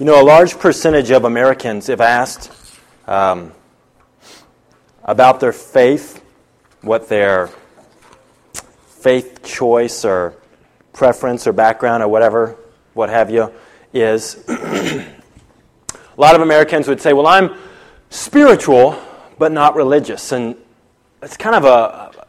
You know, a large percentage of Americans, if asked um, about their faith, what their faith choice or preference or background or whatever, what have you, is, a lot of Americans would say, Well, I'm spiritual, but not religious. And it's kind of a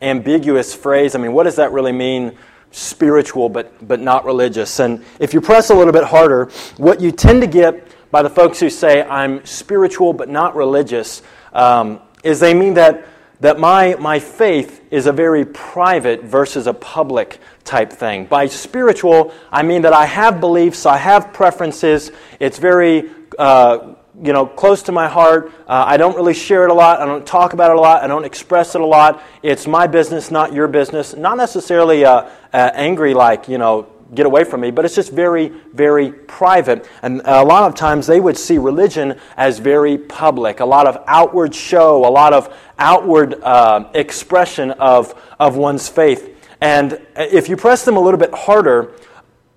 ambiguous phrase. I mean, what does that really mean? Spiritual but, but not religious. And if you press a little bit harder, what you tend to get by the folks who say, I'm spiritual but not religious, um, is they mean that, that my, my faith is a very private versus a public type thing. By spiritual, I mean that I have beliefs, I have preferences, it's very uh, you know, close to my heart. Uh, I don't really share it a lot. I don't talk about it a lot. I don't express it a lot. It's my business, not your business. Not necessarily uh, uh, angry, like, you know, get away from me, but it's just very, very private. And a lot of times they would see religion as very public, a lot of outward show, a lot of outward uh, expression of, of one's faith. And if you press them a little bit harder,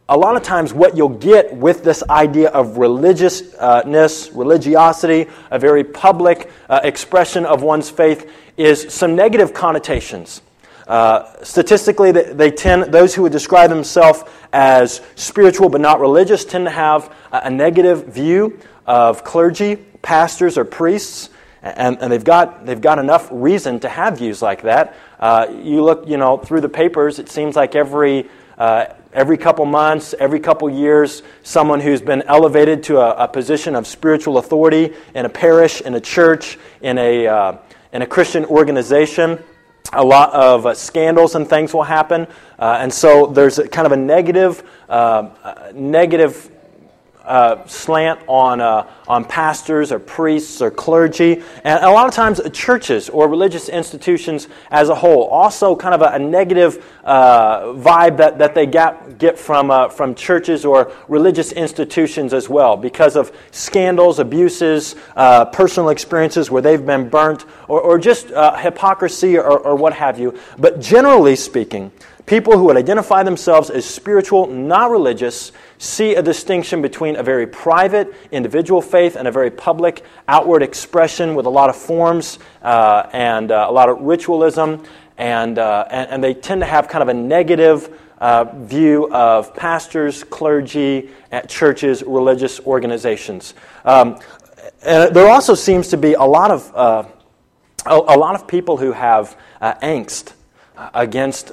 a lot of times what you'll get with this idea of religiousness, religiosity, a very public uh, expression of one's faith, is some negative connotations. Uh, statistically, they, tend, those who would describe themselves as spiritual but not religious tend to have a, a negative view of clergy, pastors, or priests. And, and, they've, got, they've got enough reason to have views like that. Uh, you look, you know, through the papers, it seems like every uh, every couple months, every couple years, someone who's been elevated to a, a, position of spiritual authority in a parish, in a church, in a, uh, in a Christian organization. A lot of uh, scandals and things will happen. Uh, and so there's a, kind of a negative, uh, negative uh, slant on, uh, on pastors or priests or clergy, and a lot of times churches or religious institutions as a whole. Also, kind of a, a negative uh, vibe that, that they get, get from, uh, from churches or religious institutions as well because of scandals, abuses, uh, personal experiences where they've been burnt, or, or just hypocrisy or, or what have you. But generally speaking, People who would identify themselves as spiritual, not religious, see a distinction between a very private individual faith and a very public outward expression with a lot of forms uh, and uh, a lot of ritualism. And, uh, and, and, they tend to have kind of a negative uh, view of pastors, clergy, at churches, religious organizations. Um, there also seems to be a lot of, uh, a, a, lot of people who have uh, angst against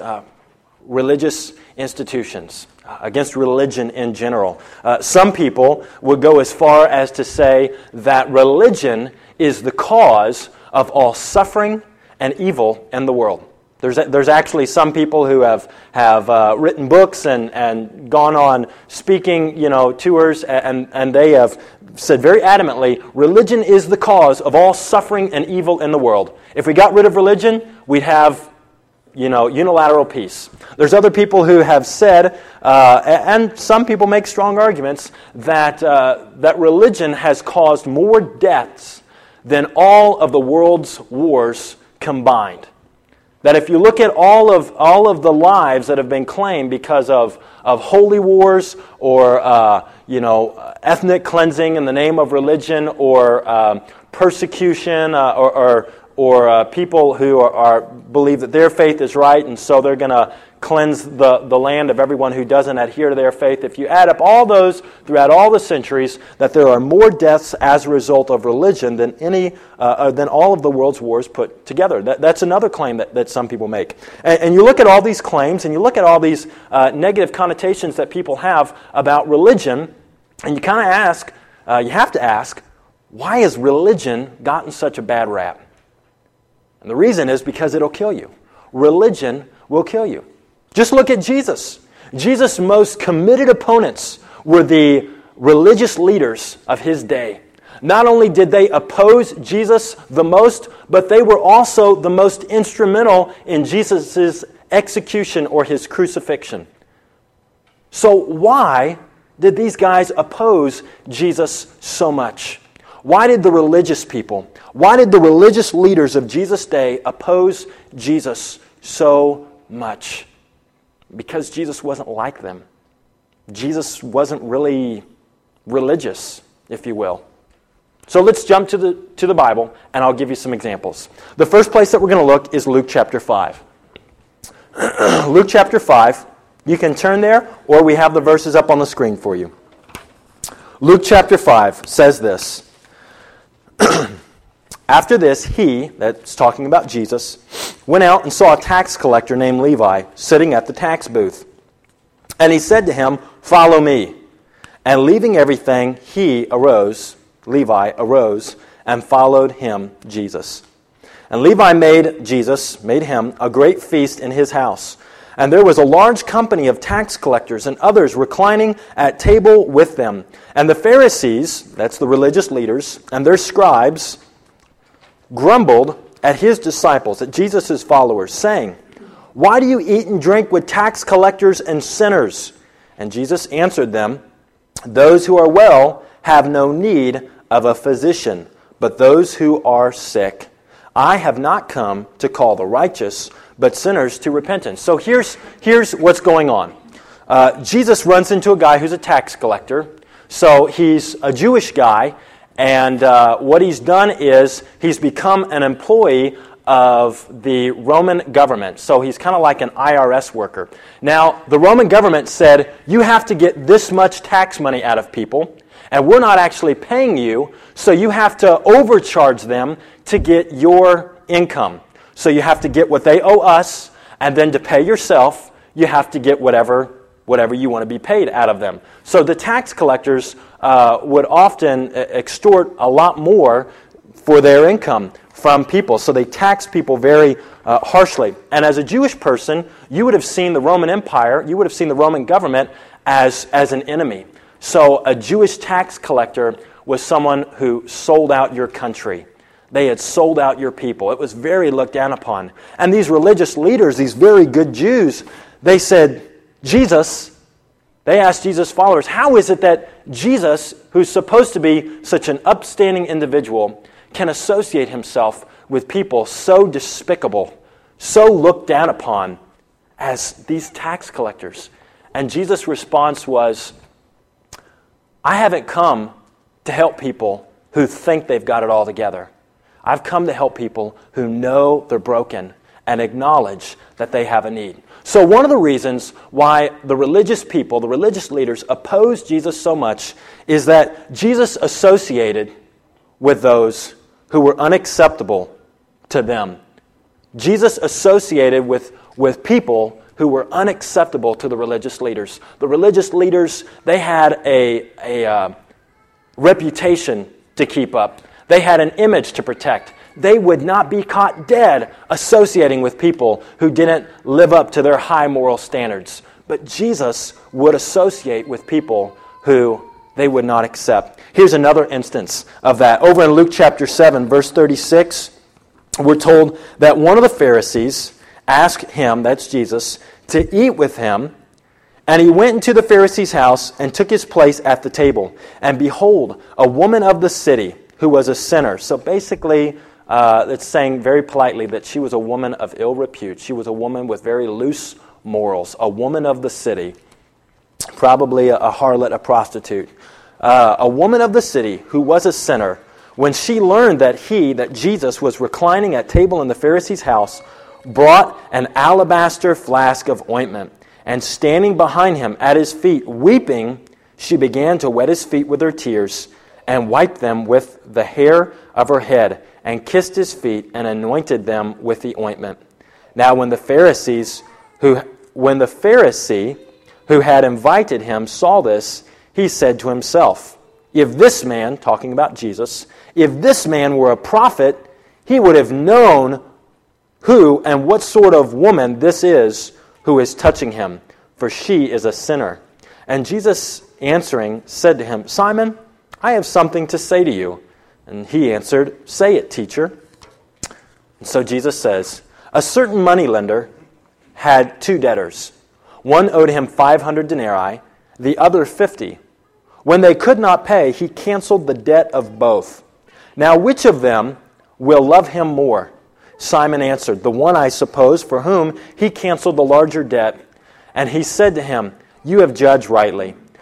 religious institutions, uh, against religion in general. Uh, some people would go as far as to say that religion is the cause of all suffering and evil in the world. There's, there's actually some people who have, have uh, written books and, and gone on speaking you know, tours, and, and they have said very adamantly religion is the cause of all suffering and evil in the world. If we got rid of religion, we'd have you know, unilateral peace. There's other people who have said, uh, and some people make strong arguments, that, uh, that religion has caused more deaths than all of the world's wars combined. That if you look at all of, all of the lives that have been claimed because of, of holy wars or uh, you know, ethnic cleansing in the name of religion or um, persecution uh, or, or or uh, people who are, are, believe that their faith is right, and so they're going to cleanse the, the land of everyone who doesn't adhere to their faith. If you add up all those throughout all the centuries, that there are more deaths as a result of religion than any uh, uh, than all of the world's wars put together. That, that's another claim that, that some people make. And, and, you look at all these claims, and you look at all these uh, negative connotations that people have about religion, and you kind of ask, uh, you have to ask, why has religion gotten such a bad rap? And the reason is because it'll kill you. Religion will kill you. Just look at Jesus. Jesus' most committed opponents were the religious leaders of his day. Not only did they oppose Jesus the most, but they were also the most instrumental in Jesus' execution or his crucifixion. So, why did these guys oppose Jesus so much? Why did the religious people, why did the religious leaders of Jesus' day oppose Jesus so much? Because Jesus wasn't like them. Jesus wasn't really religious, if you will. So let's jump to the, to the Bible, and I'll give you some examples. The first place that we're going to look is Luke chapter 5. Luke chapter 5. You can turn there, or we have the verses up on the screen for you. Luke chapter 5 says this After this, he, that's talking about Jesus, went out and saw a tax collector named Levi sitting at the tax booth. And he said to him, Follow me. And leaving everything, he arose, Levi arose, and followed him, Jesus. And Levi made Jesus, made him, a great feast in his house. And there was a large company of tax collectors and others reclining at table with them. And the Pharisees, that's the religious leaders, and their scribes, grumbled at his disciples, at Jesus' followers, saying, Why do you eat and drink with tax collectors and sinners? And Jesus answered them, Those who are well have no need of a physician, but those who are sick. I have not come to call the righteous, but sinners to repentance. So here's, here's what's going on. Uh, Jesus runs into a guy who's a tax collector. So he's a Jewish guy, and uh, what he's done is he's become an employee of the Roman government. So he's kind of like an IRS worker. Now, the Roman government said, you have to get this much tax money out of people, and we're not actually paying you, so you have to overcharge them to get your income. So you have to get what they owe us, and then to pay yourself, you have to get whatever whatever you want to be paid out of them. So the tax collectors uh, would often extort a lot more for their income from people. So they tax people very uh, harshly. And as a Jewish person, you would have seen the Roman Empire, you would have seen the Roman government as, as an enemy. So a Jewish tax collector was someone who sold out your country. They had sold out your people. It was very looked down upon. And these religious leaders, these very good Jews, they said, Jesus, they asked Jesus' followers, how is it that Jesus, who's supposed to be such an upstanding individual, can associate himself with people so despicable, so looked down upon as these tax collectors? And Jesus' response was, I haven't come to help people who think they've got it all together. I've come to help people who know they're broken and acknowledge that they have a need. So, one of the reasons why the religious people, the religious leaders, opposed Jesus so much is that Jesus associated with those who were unacceptable to them. Jesus associated with, with people who were unacceptable to the religious leaders. The religious leaders, they had a, a uh, reputation to keep up. They had an image to protect. They would not be caught dead associating with people who didn't live up to their high moral standards. But Jesus would associate with people who they would not accept. Here's another instance of that. Over in Luke chapter 7, verse 36, we're told that one of the Pharisees asked him, that's Jesus, to eat with him. And he went into the Pharisee's house and took his place at the table. And behold, a woman of the city, who was a sinner. So basically, uh, it's saying very politely that she was a woman of ill repute. She was a woman with very loose morals, a woman of the city, probably a, a harlot, a prostitute. Uh, a woman of the city who was a sinner, when she learned that he, that Jesus, was reclining at table in the Pharisee's house, brought an alabaster flask of ointment, and standing behind him at his feet, weeping, she began to wet his feet with her tears and wiped them with the hair of her head, and kissed his feet, and anointed them with the ointment. Now, when the Pharisees who when the Pharisee who had invited him saw this, he said to himself, If this man, talking about Jesus, if this man were a prophet, he would have known who and what sort of woman this is who is touching him, for she is a sinner. And Jesus answering said to him, Simon, I have something to say to you. And he answered, Say it, teacher. And so Jesus says, A certain moneylender had two debtors. One owed him 500 denarii, the other 50. When they could not pay, he canceled the debt of both. Now, which of them will love him more? Simon answered, The one, I suppose, for whom he canceled the larger debt. And he said to him, You have judged rightly.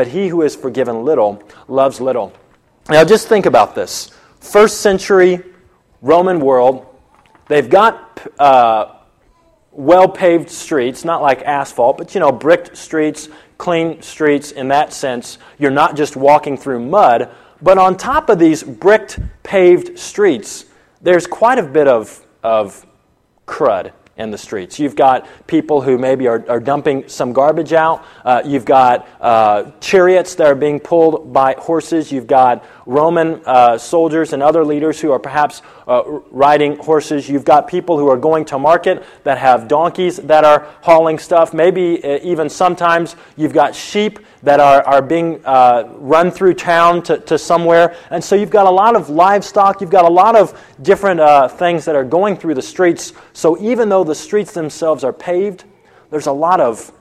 but he who is forgiven little loves little. Now just think about this. First century Roman world, they've got uh, well paved streets, not like asphalt, but you know, bricked streets, clean streets in that sense. You're not just walking through mud, but on top of these bricked paved streets, there's quite a bit of, of crud in the streets. You've got people who maybe are, are dumping some garbage out. Uh, you've got uh, chariots that are being pulled by horses. You've got Roman uh, soldiers and other leaders who are perhaps uh, riding horses. You've got people who are going to market that have donkeys that are hauling stuff. Maybe uh, even sometimes you've got sheep that are, are being uh, run through town to, to somewhere. And so you've got a lot of livestock. You've got a lot of different uh, things that are going through the streets. So even though the streets themselves are paved, there's a lot of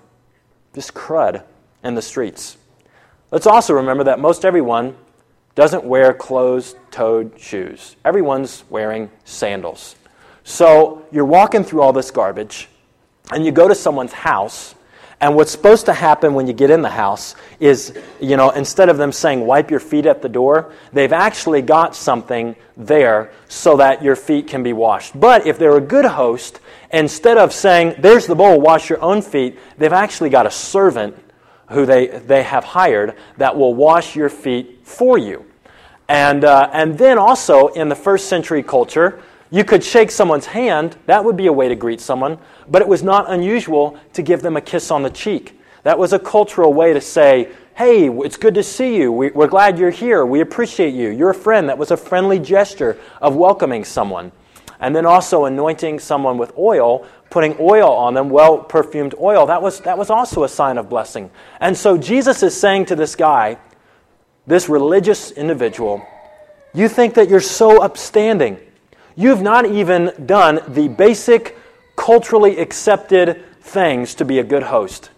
just crud in the streets. Let's also remember that most everyone doesn't wear closed toed shoes. Everyone's wearing sandals. So you're walking through all this garbage, and you go to someone's house, and what's supposed to happen when you get in the house is, you know, instead of them saying, wipe your feet at the door, they've actually got something there so that your feet can be washed. But if they're a good host, instead of saying, there's the bowl, wash your own feet, they've actually got a servant who they, they have hired that will wash your feet for you. And, uh, and then also in the first century culture, you could shake someone's hand. That would be a way to greet someone. But it was not unusual to give them a kiss on the cheek. That was a cultural way to say, hey, it's good to see you. We, are glad you're here. We appreciate you. You're a friend. That was a friendly gesture of welcoming someone. And then also anointing someone with oil, putting oil on them, well perfumed oil. That was, that was also a sign of blessing. And so Jesus is saying to this guy, this religious individual, you think that you're so upstanding. You've not even done the basic, culturally accepted things to be a good host.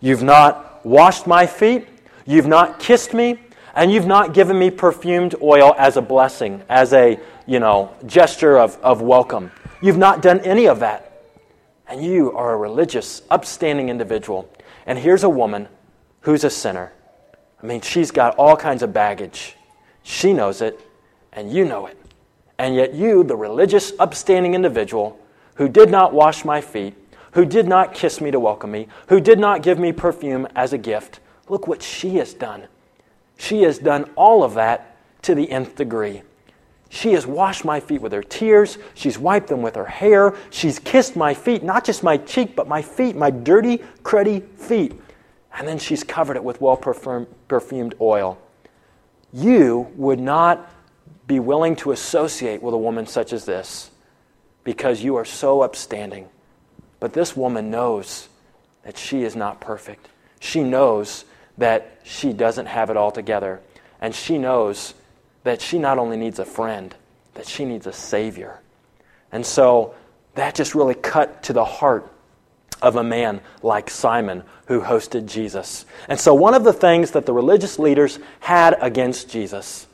You've not washed my feet, you've not kissed me, and you've not given me perfumed oil as a blessing, as a, you know, gesture of, of welcome. You've not done any of that. And you are a religious, upstanding individual. And here's a woman who's a sinner I mean, she's got all kinds of baggage. She knows it, and you know it. And yet, you, the religious, upstanding individual who did not wash my feet, who did not kiss me to welcome me, who did not give me perfume as a gift, look what she has done. She has done all of that to the nth degree. She has washed my feet with her tears. She's wiped them with her hair. She's kissed my feet, not just my cheek, but my feet, my dirty, cruddy feet and then she's covered it with well perfumed oil. You would not be willing to associate with a woman such as this because you are so upstanding. But this woman knows that she is not perfect. She knows that she doesn't have it all together. And she knows that she not only needs a friend, that she needs a Savior. And so that just really cut to the heart of a man like Simon who hosted Jesus. And so, one of the things that the religious leaders had against Jesus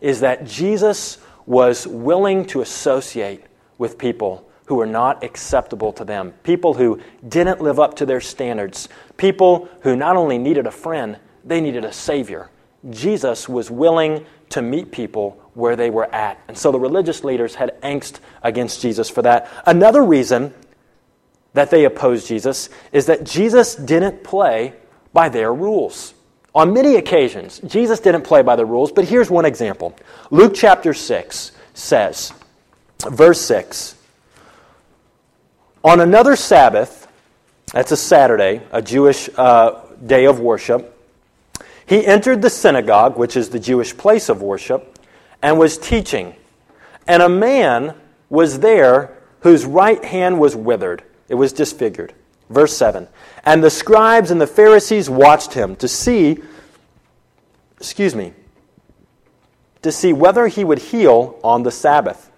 is that Jesus was willing to associate with people who were not acceptable to them, people who didn't live up to their standards, people who not only needed a friend, they needed a Savior. Jesus was willing to meet people where they were at. And so the religious leaders had angst against Jesus for that. Another reason that they opposed Jesus is that Jesus didn't play by their rules. On many occasions, Jesus didn't play by the rules, but here's one example. Luke chapter 6 says, verse 6 On another Sabbath, that's a Saturday, a Jewish uh, day of worship, he entered the synagogue, which is the Jewish place of worship, and was teaching. And a man was there whose right hand was withered. It was disfigured. Verse 7 And the scribes and the Pharisees watched him to see, excuse me, to see whether he would heal on the Sabbath,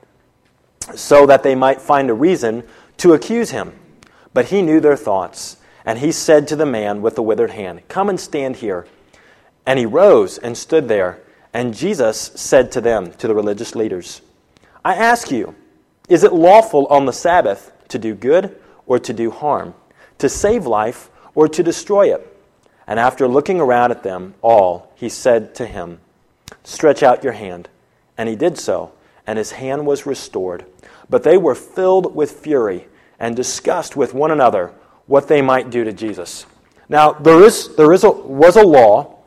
so that they might find a reason to accuse him. But he knew their thoughts, and he said to the man with the withered hand, Come and stand here. And he rose and stood there. And Jesus said to them, to the religious leaders, I ask you, is it lawful on the Sabbath to do good or to do harm, to save life or to destroy it? And after looking around at them all, he said to him, Stretch out your hand. And he did so, and his hand was restored. But they were filled with fury and discussed with one another what they might do to Jesus. Now, there, is, there is a, was a law,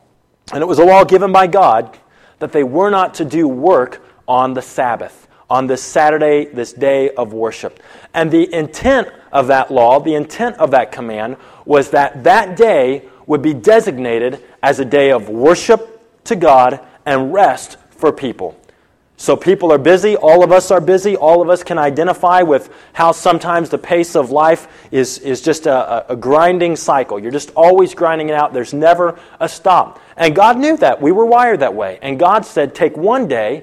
and it was a law given by God, that they were not to do work on the Sabbath, on this Saturday, this day of worship. And the intent of that law, the intent of that command, was that that day would be designated as a day of worship to God and rest for people. So people are busy, all of us are busy, all of us can identify with how sometimes the pace of life is, is just a, a, grinding cycle. You're just always grinding it out, there's never a stop. And God knew that. We were wired that way. And God said, Take one day,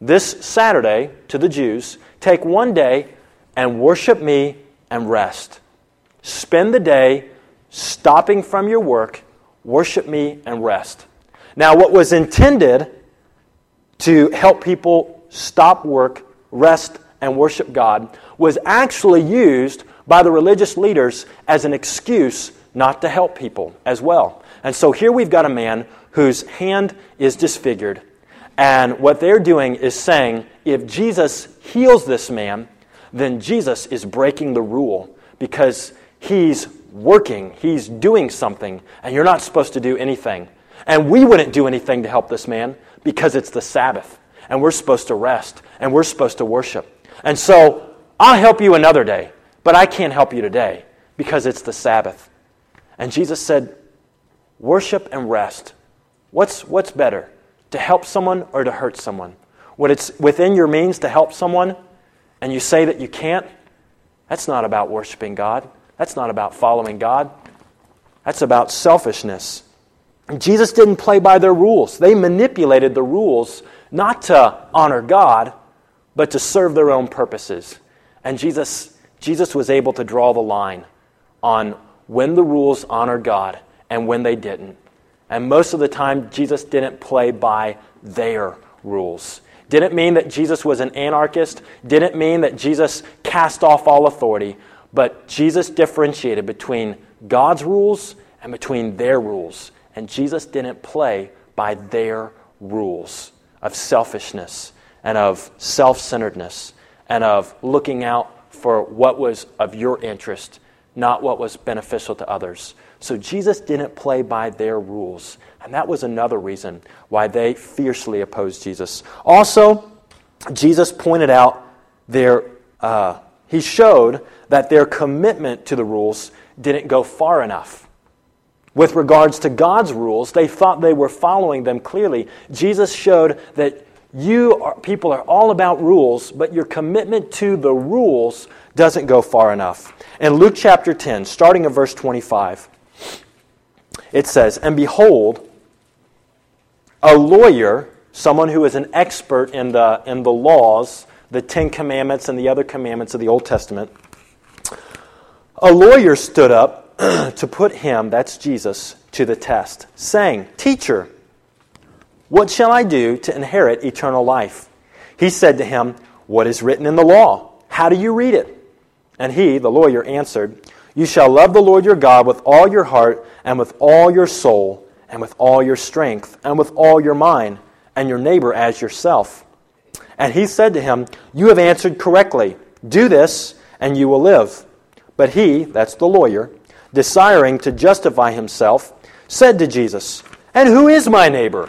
this Saturday, to the Jews, take one day and worship me and rest. Spend the day stopping from your work, worship me and rest. Now, what was intended to help people stop work, rest, and worship God was actually used by the religious leaders as an excuse not to help people as well. And so here we've got a man whose hand is disfigured. And what they're doing is saying if Jesus heals this man, then Jesus is breaking the rule because he's working, he's doing something, and you're not supposed to do anything. And we wouldn't do anything to help this man because it's the Sabbath and we're supposed to rest and we're supposed to worship. And so I'll help you another day, but I can't help you today because it's the Sabbath. And Jesus said, Worship and rest. What's, what's better, to help someone or to hurt someone? When it's within your means to help someone and you say that you can't, that's not about worshiping God. That's not about following God. That's about selfishness. Jesus didn't play by their rules. They manipulated the rules not to honor God, but to serve their own purposes. And Jesus, Jesus was able to draw the line on when the rules honored God and when they didn't. And most of the time, Jesus didn't play by their rules. Didn't mean that Jesus was an anarchist, didn't mean that Jesus cast off all authority, but Jesus differentiated between God's rules and between their rules. And Jesus didn't play by their rules of selfishness and of self centeredness and of looking out for what was of your interest, not what was beneficial to others. So Jesus didn't play by their rules. And that was another reason why they fiercely opposed Jesus. Also, Jesus pointed out their, uh, he showed that their commitment to the rules didn't go far enough. With regards to God's rules, they thought they were following them clearly. Jesus showed that you are, people are all about rules, but your commitment to the rules doesn't go far enough. In Luke chapter 10, starting at verse 25, it says, And behold, a lawyer, someone who is an expert in the, in the laws, the Ten Commandments and the other commandments of the Old Testament, a lawyer stood up to put him, that's Jesus, to the test, saying, Teacher, what shall I do to inherit eternal life? He said to him, What is written in the law? How do you read it? And he, the lawyer, answered, You shall love the Lord your God with all your heart, and with all your soul, and with all your strength, and with all your mind, and your neighbor as yourself. And he said to him, You have answered correctly. Do this, and you will live. But he, that's the lawyer, desiring to justify himself, said to Jesus, And who is my neighbor?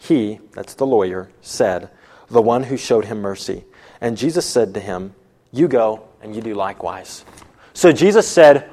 He, that's the lawyer, said, The one who showed him mercy. And Jesus said to him, You go and you do likewise. So Jesus said,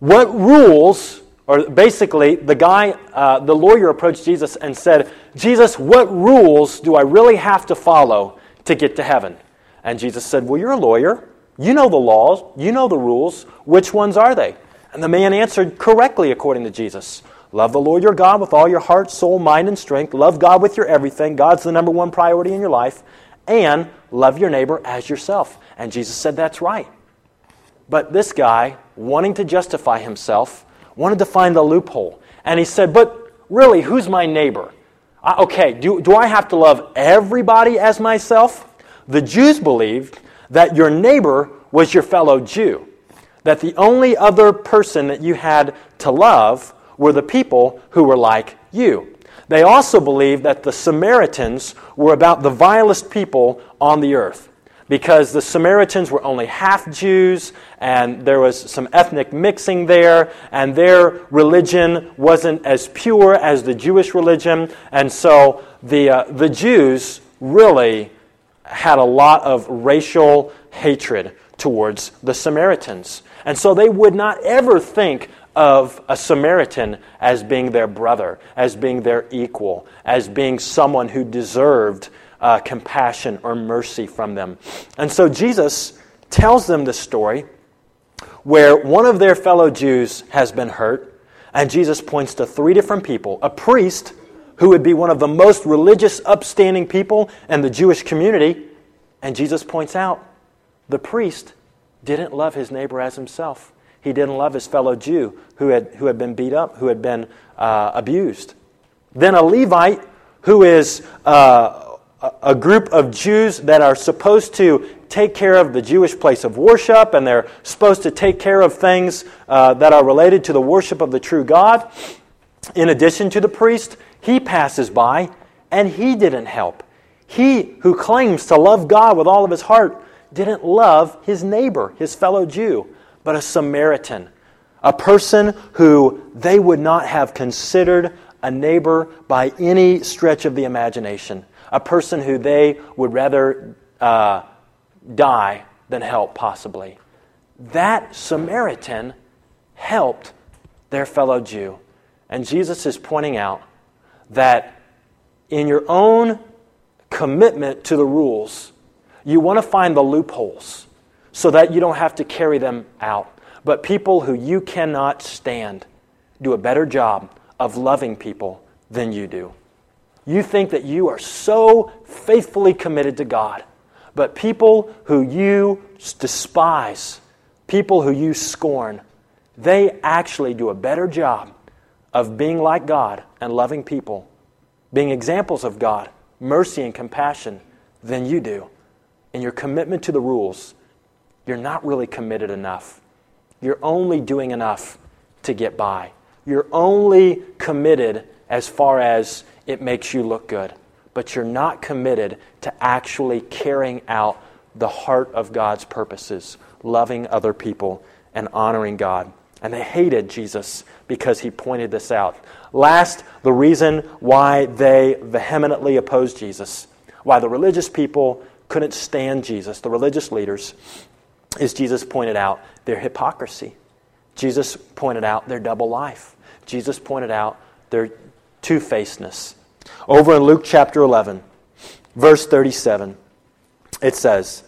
What rules, or basically, the guy, uh, the lawyer approached Jesus and said, Jesus, what rules do I really have to follow to get to heaven? And Jesus said, Well, you're a lawyer. You know the laws. You know the rules. Which ones are they? And the man answered correctly according to Jesus. Love the Lord your God with all your heart, soul, mind, and strength. Love God with your everything. God's the number one priority in your life. And love your neighbor as yourself. And Jesus said, That's right. But this guy, wanting to justify himself, wanted to find a loophole. And he said, But really, who's my neighbor? Uh, okay, do, do I have to love everybody as myself? The Jews believed that your neighbor was your fellow Jew, that the only other person that you had to love were the people who were like you. They also believed that the Samaritans were about the vilest people on the earth because the Samaritans were only half Jews and there was some ethnic mixing there, and their religion wasn't as pure as the Jewish religion. And so the, uh, the Jews really had a lot of racial hatred towards the Samaritans. And so they would not ever think of a Samaritan as being their brother, as being their equal, as being someone who deserved uh, compassion or mercy from them. And so Jesus tells them this story where one of their fellow Jews has been hurt, and Jesus points to three different people a priest who would be one of the most religious, upstanding people in the Jewish community, and Jesus points out the priest didn't love his neighbor as himself. He didn't love his fellow Jew who had, who had been beat up, who had been uh, abused. Then a Levite who is uh, a group of Jews that are supposed to take care of the Jewish place of worship and they're supposed to take care of things uh, that are related to the worship of the true God. In addition to the priest, he passes by and he didn't help. He who claims to love God with all of his heart didn't love his neighbor, his fellow Jew but a Samaritan, a person who they would not have considered a neighbor by any stretch of the imagination, a person who they would rather uh, die than help, possibly. That Samaritan helped their fellow Jew. And Jesus is pointing out that in your own commitment to the rules, you want to find the loopholes so that you don't have to carry them out. But people who you cannot stand do a better job of loving people than you do. You think that you are so faithfully committed to God, but people who you despise, people who you scorn, they actually do a better job of being like God and loving people, being examples of God, mercy and compassion than you do. In your commitment to the rules, you're not really committed enough. You're only doing enough to get by. You're only committed as far as it makes you look good, but you're not committed to actually carrying out the heart of God's purposes, loving other people and honoring God. And they hated Jesus because he pointed this out. Last, the reason why they vehemently opposed Jesus, why the religious people couldn't stand Jesus, the religious leaders, is Jesus pointed out their hypocrisy. Jesus pointed out their double life. Jesus pointed out their two facedness. Over in Luke chapter 11, verse 37, it says,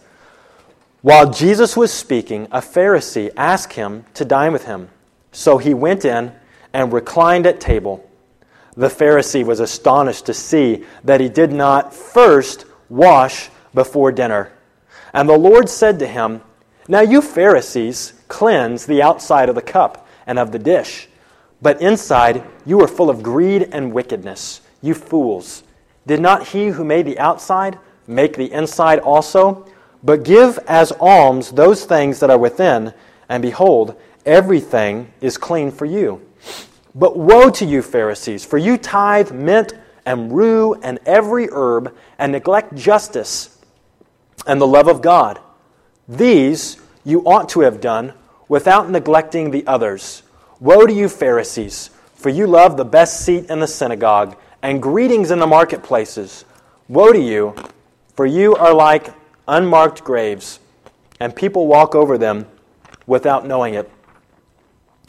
While Jesus was speaking, a Pharisee asked him to dine with him. So he went in and reclined at table. The Pharisee was astonished to see that he did not first wash before dinner. And the Lord said to him, now you Pharisees cleanse the outside of the cup and of the dish, but inside you are full of greed and wickedness. You fools, Did not he who made the outside make the inside also? But give as alms those things that are within, and behold, everything is clean for you. But woe to you, Pharisees, for you tithe mint and rue and every herb, and neglect justice and the love of God. These you ought to have done without neglecting the others. Woe to you, Pharisees, for you love the best seat in the synagogue and greetings in the marketplaces. Woe to you, for you are like unmarked graves, and people walk over them without knowing it.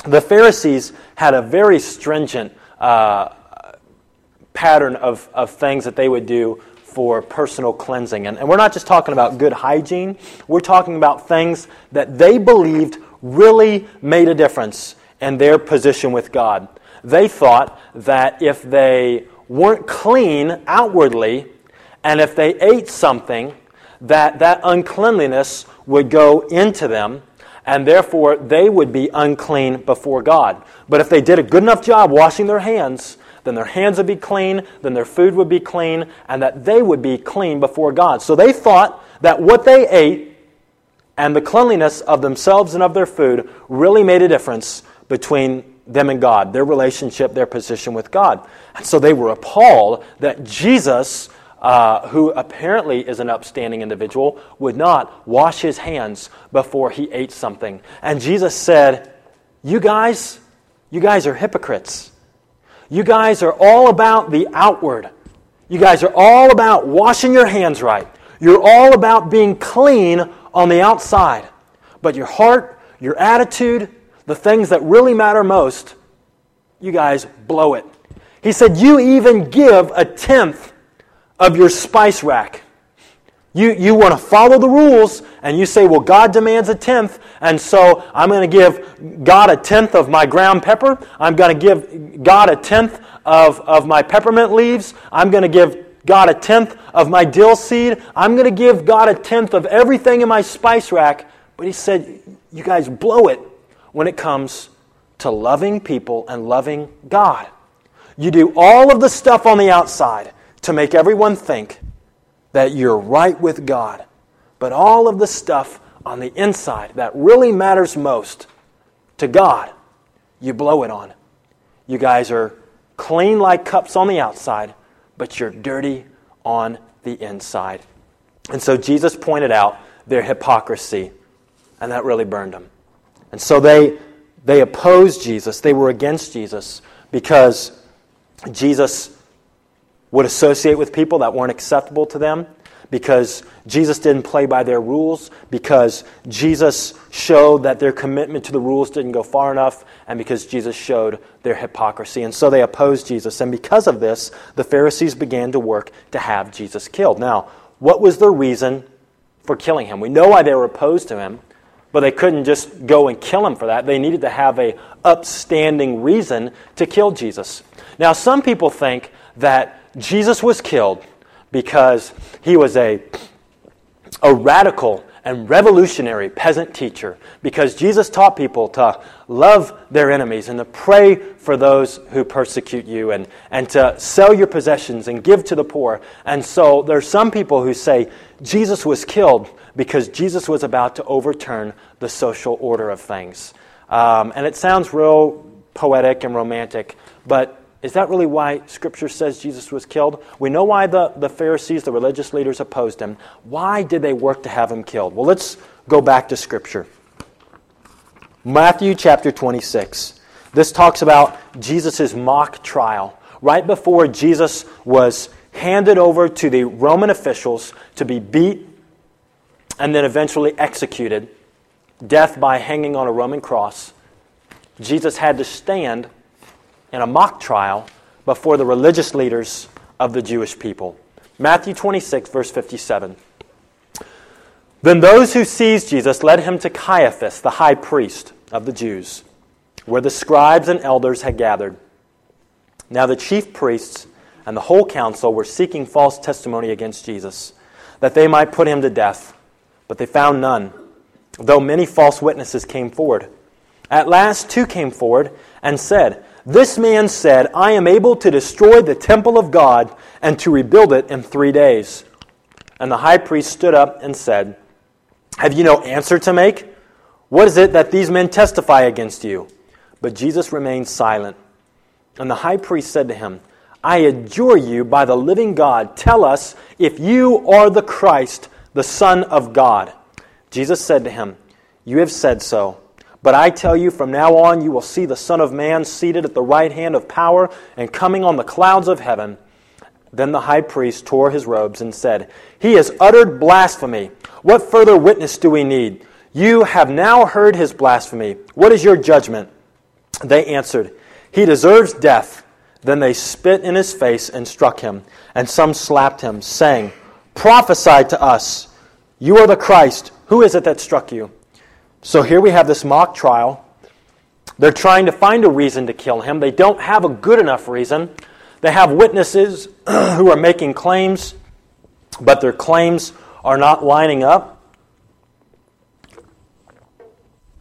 The Pharisees had a very stringent uh, pattern of, of things that they would do for personal cleansing. And, and we're not just talking about good hygiene, we're talking about things that they believed really made a difference in their position with God. They thought that if they weren't clean outwardly, and if they ate something, that that uncleanliness would go into them, and therefore they would be unclean before God. But if they did a good enough job washing their hands, then their hands would be clean, then their food would be clean, and that they would be clean before God. So they thought that what they ate and the cleanliness of themselves and of their food really made a difference between them and God, their relationship, their position with God. And so they were appalled that Jesus, uh, who apparently is an upstanding individual, would not wash his hands before he ate something. And Jesus said, You guys, you guys are hypocrites. You guys are all about the outward. You guys are all about washing your hands right. You're all about being clean on the outside. But your heart, your attitude, the things that really matter most, you guys blow it. He said, You even give a tenth of your spice rack. You, you want to follow the rules, and you say, Well, God demands a tenth, and so I'm going to give God a tenth of my ground pepper. I'm going to give God a tenth of, of my peppermint leaves. I'm going to give God a tenth of my dill seed. I'm going to give God a tenth of everything in my spice rack. But he said, You guys blow it when it comes to loving people and loving God. You do all of the stuff on the outside to make everyone think that you're right with God. But all of the stuff on the inside that really matters most to God, you blow it on. You guys are clean like cups on the outside, but you're dirty on the inside. And so Jesus pointed out their hypocrisy, and that really burned them. And so they, they opposed Jesus. They were against Jesus because Jesus would associate with people that weren't acceptable to them, because Jesus didn't play by their rules, because Jesus showed that their commitment to the rules didn't go far enough, and because Jesus showed their hypocrisy. And so they opposed Jesus. And because of this, the Pharisees began to work to have Jesus killed. Now, what was their reason for killing him? We know why they were opposed to him. But they couldn't just go and kill him for that. They needed to have a upstanding reason to kill Jesus. Now, some people think that Jesus was killed because he was a, a radical and revolutionary peasant teacher because Jesus taught people to love their enemies and to pray for those who persecute you and, and to sell your possessions and give to the poor. And so there are some people who say Jesus was killed because Jesus was about to overturn the social order of things. Um, and it sounds real poetic and romantic, but is that really why Scripture says Jesus was killed? We know why the, the Pharisees, the religious leaders, opposed him. Why did they work to have him killed? Well, let's go back to Scripture. Matthew chapter 26. This talks about Jesus' mock trial. Right before Jesus was handed over to the Roman officials to be beat and then eventually executed, death by hanging on a Roman cross, Jesus had to stand in a mock trial before the religious leaders of the Jewish people. Matthew 26, verse 57. Then those who seized Jesus led him to Caiaphas, the high priest of the Jews, where the scribes and elders had gathered. Now the chief priests and the whole council were seeking false testimony against Jesus, that they might put him to death but they found none, though many false witnesses came forward. At last, two came forward and said, This man said, I am able to destroy the temple of God and to rebuild it in three days. And the high priest stood up and said, Have you no answer to make? What is it that these men testify against you? But Jesus remained silent. And the high priest said to him, I adjure you by the living God, tell us if you are the Christ, the Son of God. Jesus said to him, You have said so. But I tell you, from now on you will see the Son of Man seated at the right hand of power and coming on the clouds of heaven. Then the high priest tore his robes and said, He has uttered blasphemy. What further witness do we need? You have now heard his blasphemy. What is your judgment? They answered, He deserves death. Then they spit in his face and struck him, and some slapped him, saying, Prophesy to us. You are the Christ. Who is it that struck you? So here we have this mock trial. They're trying to find a reason to kill him. They don't have a good enough reason. They have witnesses who are making claims, but their claims are not lining up.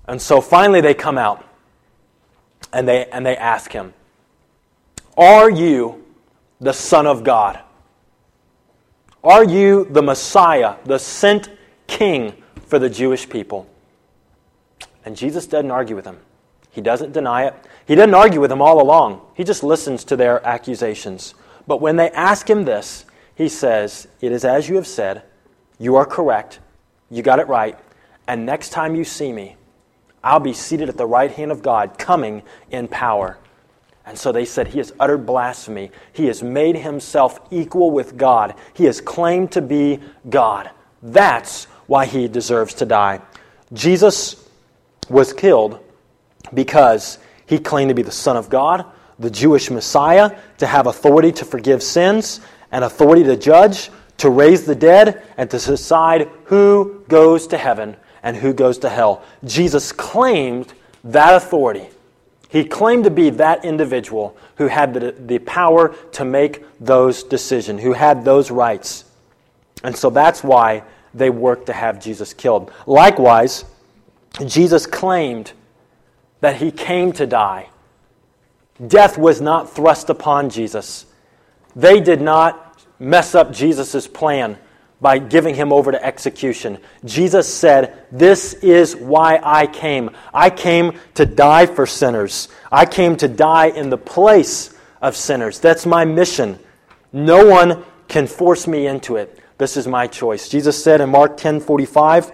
And so finally they come out and they, and they ask him, Are you the Son of God? Are you the Messiah, the sent King for the Jewish people? And Jesus doesn't argue with them. He doesn't deny it. He doesn't argue with them all along. He just listens to their accusations. But when they ask him this, he says, It is as you have said. You are correct. You got it right. And next time you see me, I'll be seated at the right hand of God, coming in power. And so they said, He has uttered blasphemy. He has made himself equal with God. He has claimed to be God. That's why he deserves to die. Jesus was killed because he claimed to be the Son of God, the Jewish Messiah, to have authority to forgive sins and authority to judge, to raise the dead, and to decide who goes to heaven and who goes to hell. Jesus claimed that authority. He claimed to be that individual who had the, the power to make those decisions, who had those rights. And so that's why they worked to have Jesus killed. Likewise, Jesus claimed that he came to die. Death was not thrust upon Jesus. They did not mess up Jesus' plan by giving him over to execution. Jesus said, This is why I came. I came to die for sinners. I came to die in the place of sinners. That's my mission. No one can force me into it. This is my choice. Jesus said in Mark 10 45,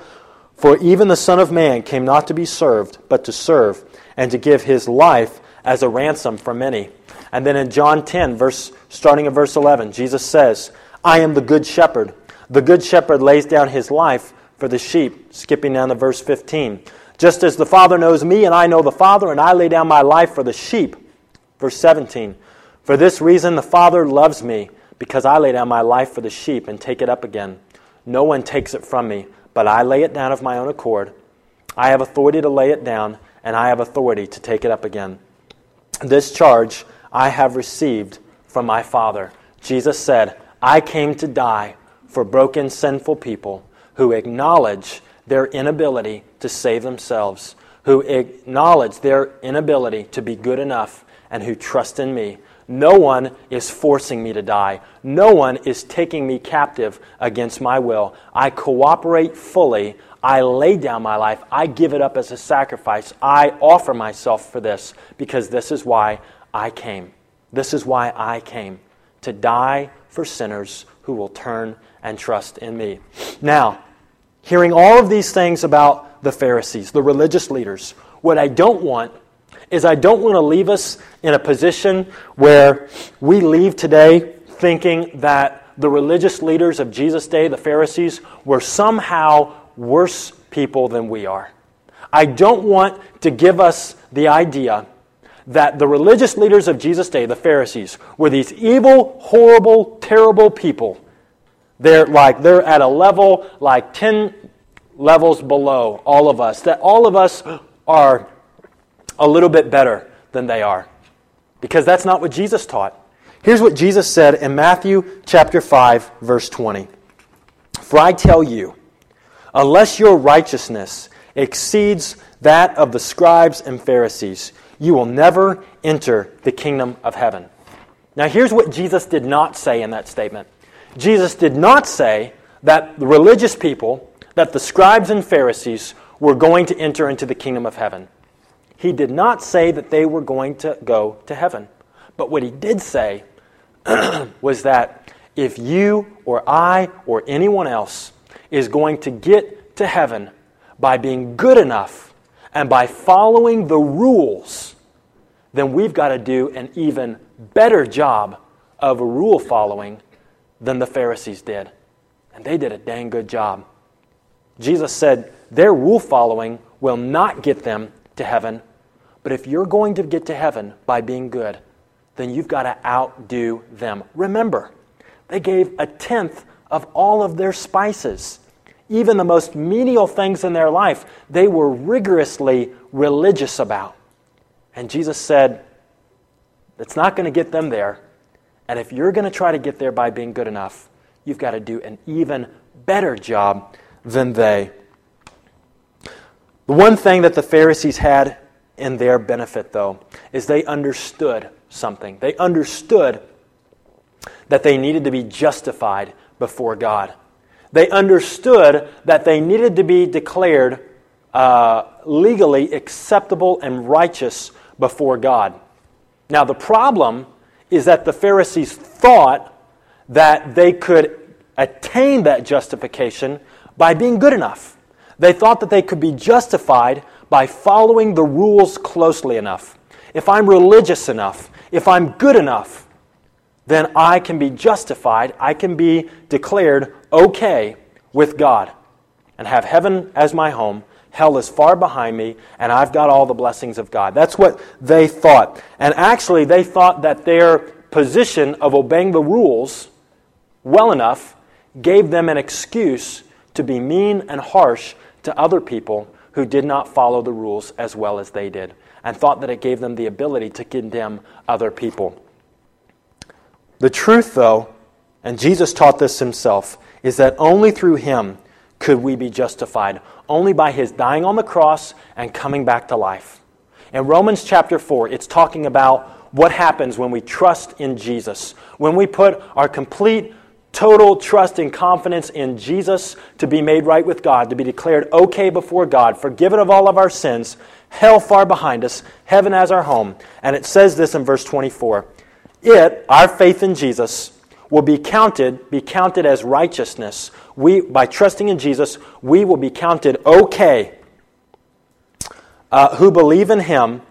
For even the Son of Man came not to be served, but to serve, and to give his life as a ransom for many. And then in John 10, verse, starting at verse 11, Jesus says, I am the good shepherd. The good shepherd lays down his life for the sheep. Skipping down to verse 15. Just as the Father knows me, and I know the Father, and I lay down my life for the sheep. Verse 17. For this reason the Father loves me, because I lay down my life for the sheep and take it up again. No one takes it from me, but I lay it down of my own accord. I have authority to lay it down, and I have authority to take it up again. This charge I have received from my Father. Jesus said, I came to die for broken, sinful people who acknowledge their inability to save themselves, who acknowledge their inability to be good enough, and who trust in me. No one is forcing me to die. No one is taking me captive against my will. I cooperate fully. I lay down my life. I give it up as a sacrifice. I offer myself for this because this is why I came. This is why I came to die for sinners who will turn and trust in me. Now, hearing all of these things about the Pharisees, the religious leaders, what I don't want is I don't want to leave us in a position where we leave today thinking that the religious leaders of Jesus' day, the Pharisees, were somehow worse people than we are. I don't want to give us the idea that the religious leaders of Jesus' day, the Pharisees, were these evil, horrible, terrible people they're like they're at a level like 10 levels below all of us. That all of us are a little bit better than they are. Because that's not what Jesus taught. Here's what Jesus said in Matthew chapter 5 verse 20. For I tell you, unless your righteousness exceeds that of the scribes and Pharisees, you will never enter the kingdom of heaven. Now, here's what Jesus did not say in that statement Jesus did not say that the religious people, that the scribes and Pharisees, were going to enter into the kingdom of heaven. He did not say that they were going to go to heaven. But what he did say was that if you or I or anyone else is going to get to heaven by being good enough and by following the rules, then we've got to do an even better job of rule following than the Pharisees did. And they did a dang good job. Jesus said their rule following will not get them to heaven. But if you're going to get to heaven by being good, then you've got to outdo them. Remember, they gave a tenth of all of their spices. Even the most menial things in their life, they were rigorously religious about. And Jesus said, It's not going to get them there. And if you're going to try to get there by being good enough, you've got to do an even better job than they. The one thing that the Pharisees had in their benefit, though, is they understood something. They understood that they needed to be justified before God. They understood that they needed to be declared uh, legally acceptable and righteous before God. Now, the problem is that the Pharisees thought that they could attain that justification by being good enough. They thought that they could be justified by following the rules closely enough. If I'm religious enough, if I'm good enough, then I can be justified. I can be declared okay with God and have heaven as my home. Hell is far behind me, and I've got all the blessings of God. That's what they thought. And actually, they thought that their position of obeying the rules well enough gave them an excuse to be mean and harsh to other people who did not follow the rules as well as they did, and thought that it gave them the ability to condemn other people. The truth, though, and Jesus taught this himself, is that only through him could we be justified, only by his dying on the cross and coming back to life. In Romans chapter 4, it's talking about what happens when we trust in Jesus, when we put our complete total trust and confidence in Jesus to be made right with God, to be declared okay before God, forgiven of all of our sins, hell far behind us, heaven as our home. And it says this in verse 24. It, our faith in Jesus, will be counted, be counted as righteousness. We, by trusting in Jesus, we will be counted okay. Uh, who believe in Him,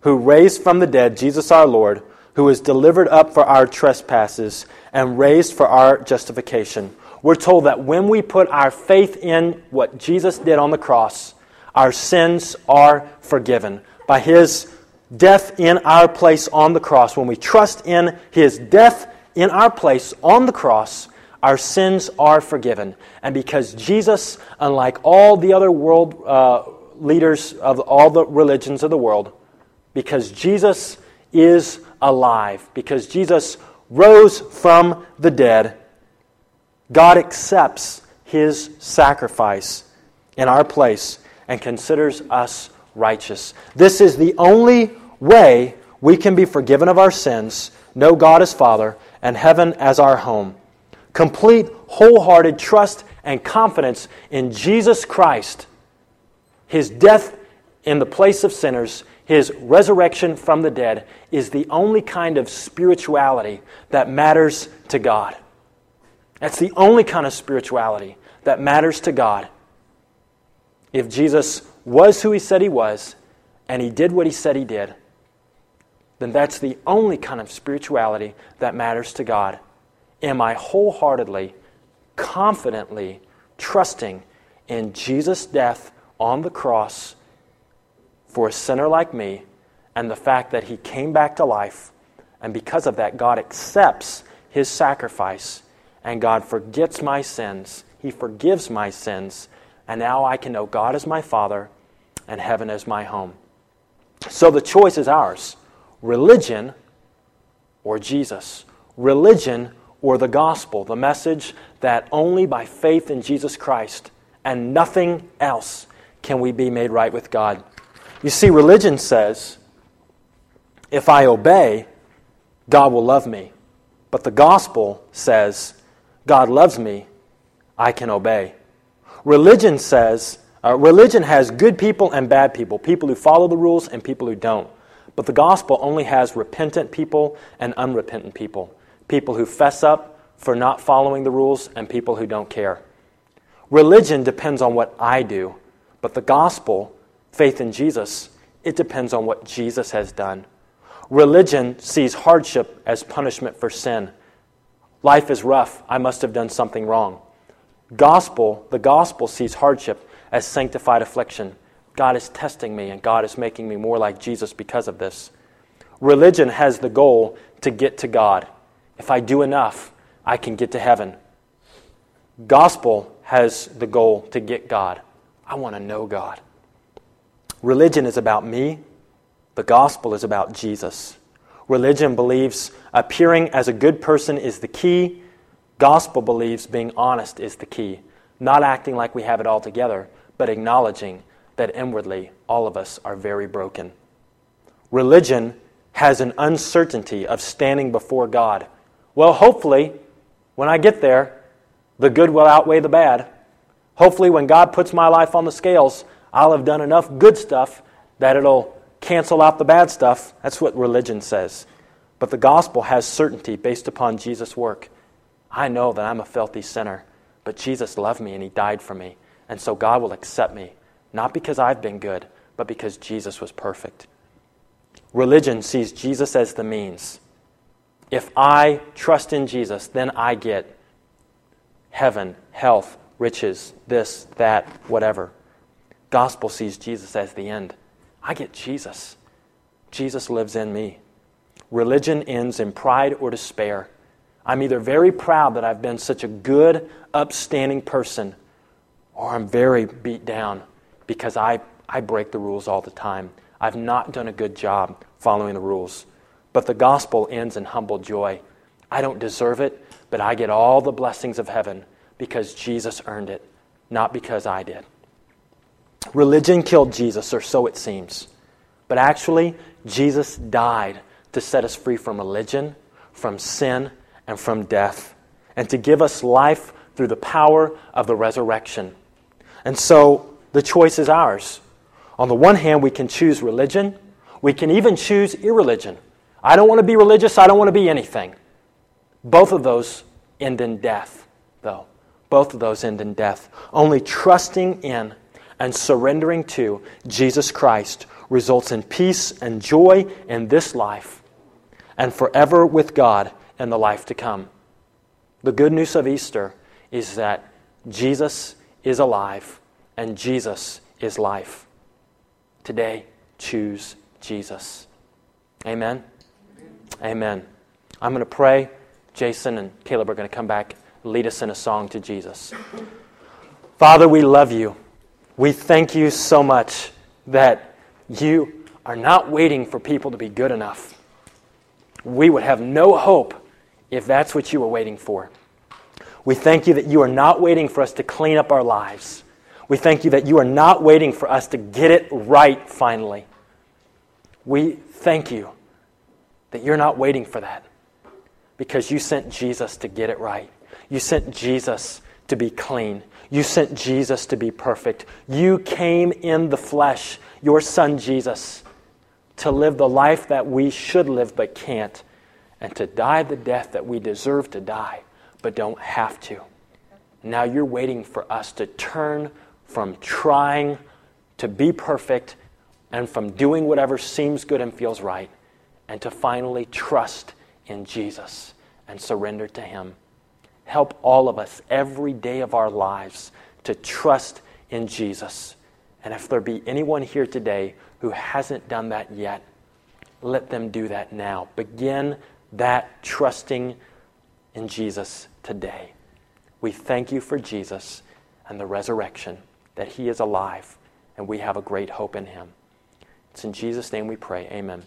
who raised from the dead Jesus our Lord, who was delivered up for our trespasses and raised for our justification. We're told that when we put our faith in what Jesus did on the cross, our sins are forgiven. By his death in our place on the cross, when we trust in his death in our place on the cross, our sins are forgiven. And because Jesus, unlike all the other world uh, leaders of all the religions of the world, because Jesus is alive, because Jesus rose from the dead, God accepts his sacrifice in our place and considers us righteous. This is the only way we can be forgiven of our sins, know God as Father, and heaven as our home. Complete, wholehearted trust and confidence in Jesus Christ, his death in the place of sinners, his resurrection from the dead is the only kind of spirituality that matters to God. That's the only kind of spirituality that matters to God. If Jesus was who he said he was and he did what he said he did, then that's the only kind of spirituality that matters to God. Am I wholeheartedly, confidently trusting in Jesus' death on the cross? For a sinner like me and the fact that he came back to life. And because of that, God accepts his sacrifice and God forgets my sins. He forgives my sins. And now I can know God as my Father and heaven as my home. So the choice is ours religion or Jesus. Religion or the gospel, the message that only by faith in Jesus Christ and nothing else can we be made right with God. You see, religion says if I obey, God will love me. But the gospel says, God loves me, I can obey. Religion says, uh, religion has good people and bad people, people who follow the rules and people who don't. But the gospel only has repentant people and unrepentant people, people who fess up for not following the rules and people who don't care. Religion depends on what I do, but the gospel, faith in Jesus, it depends on what Jesus has done. Religion sees hardship as punishment for sin. Life is rough. I must have done something wrong. Gospel, the gospel sees hardship as sanctified affliction. God is testing me and God is making me more like Jesus because of this. Religion has the goal to get to God. If I do enough, I can get to heaven. Gospel has the goal to get God. I want to know God. Religion is about me, the gospel is about Jesus. Religion believes appearing as a good person is the key. Gospel believes being honest is the key. Not acting like we have it all together, but acknowledging that inwardly all of us are very broken. Religion has an uncertainty of standing before God. Well, hopefully, when I get there, the good will outweigh the bad. Hopefully, when God puts my life on the scales, I'll have done enough good stuff that it'll cancel out the bad stuff. That's what religion says. But the gospel has certainty based upon Jesus' work. I know that I'm a filthy sinner, but Jesus loved me and He died for me. And so God will accept me, not because I've been good, but because Jesus was perfect. Religion sees Jesus as the means. If I trust in Jesus, then I get heaven, health, riches, this, that, whatever. Gospel sees Jesus as the end. I get Jesus. Jesus lives in me. Religion ends in pride or despair. I'm either very proud that I've been such a good, upstanding person, or I'm very beat down because I, I break the rules all the time. I've not done a good job following the rules. But the gospel ends in humble joy. I don't deserve it, but I get all the blessings of heaven because Jesus earned it, not because I did. Religion killed Jesus, or so it seems. But actually, Jesus died to set us free from religion, from sin, and from death, and to give us life through the power of the resurrection. And so the choice is ours. On the one hand, we can choose religion, we can even choose irreligion. I don't want to be religious, I don't want to be anything. Both of those end in death, though. Both of those end in death. Only trusting in and surrendering to Jesus Christ results in peace and joy in this life and forever with God in the life to come. The good news of Easter is that Jesus is alive and Jesus is life. Today, choose Jesus. Amen. Amen. I'm going to pray. Jason and Caleb are going to come back, lead us in a song to Jesus. Father, we love you. We thank you so much that you are not waiting for people to be good enough. We would have no hope if that's what you were waiting for. We thank you that you are not waiting for us to clean up our lives. We thank you that you are not waiting for us to get it right finally. We thank you that you're not waiting for that because you sent Jesus to get it right. You sent Jesus to be clean. You sent Jesus to be perfect. You came in the flesh, your son Jesus, to live the life that we should live but can't, and to die the death that we deserve to die but don't have to. Now you're waiting for us to turn from trying to be perfect and from doing whatever seems good and feels right, and to finally trust in Jesus and surrender to Him. Help all of us every day of our lives to trust in Jesus. And if there be anyone here today who hasn't done that yet, let them do that now. Begin that trusting in Jesus today. We thank you for Jesus and the resurrection, that he is alive, and we have a great hope in him. It's in Jesus' name we pray. Amen.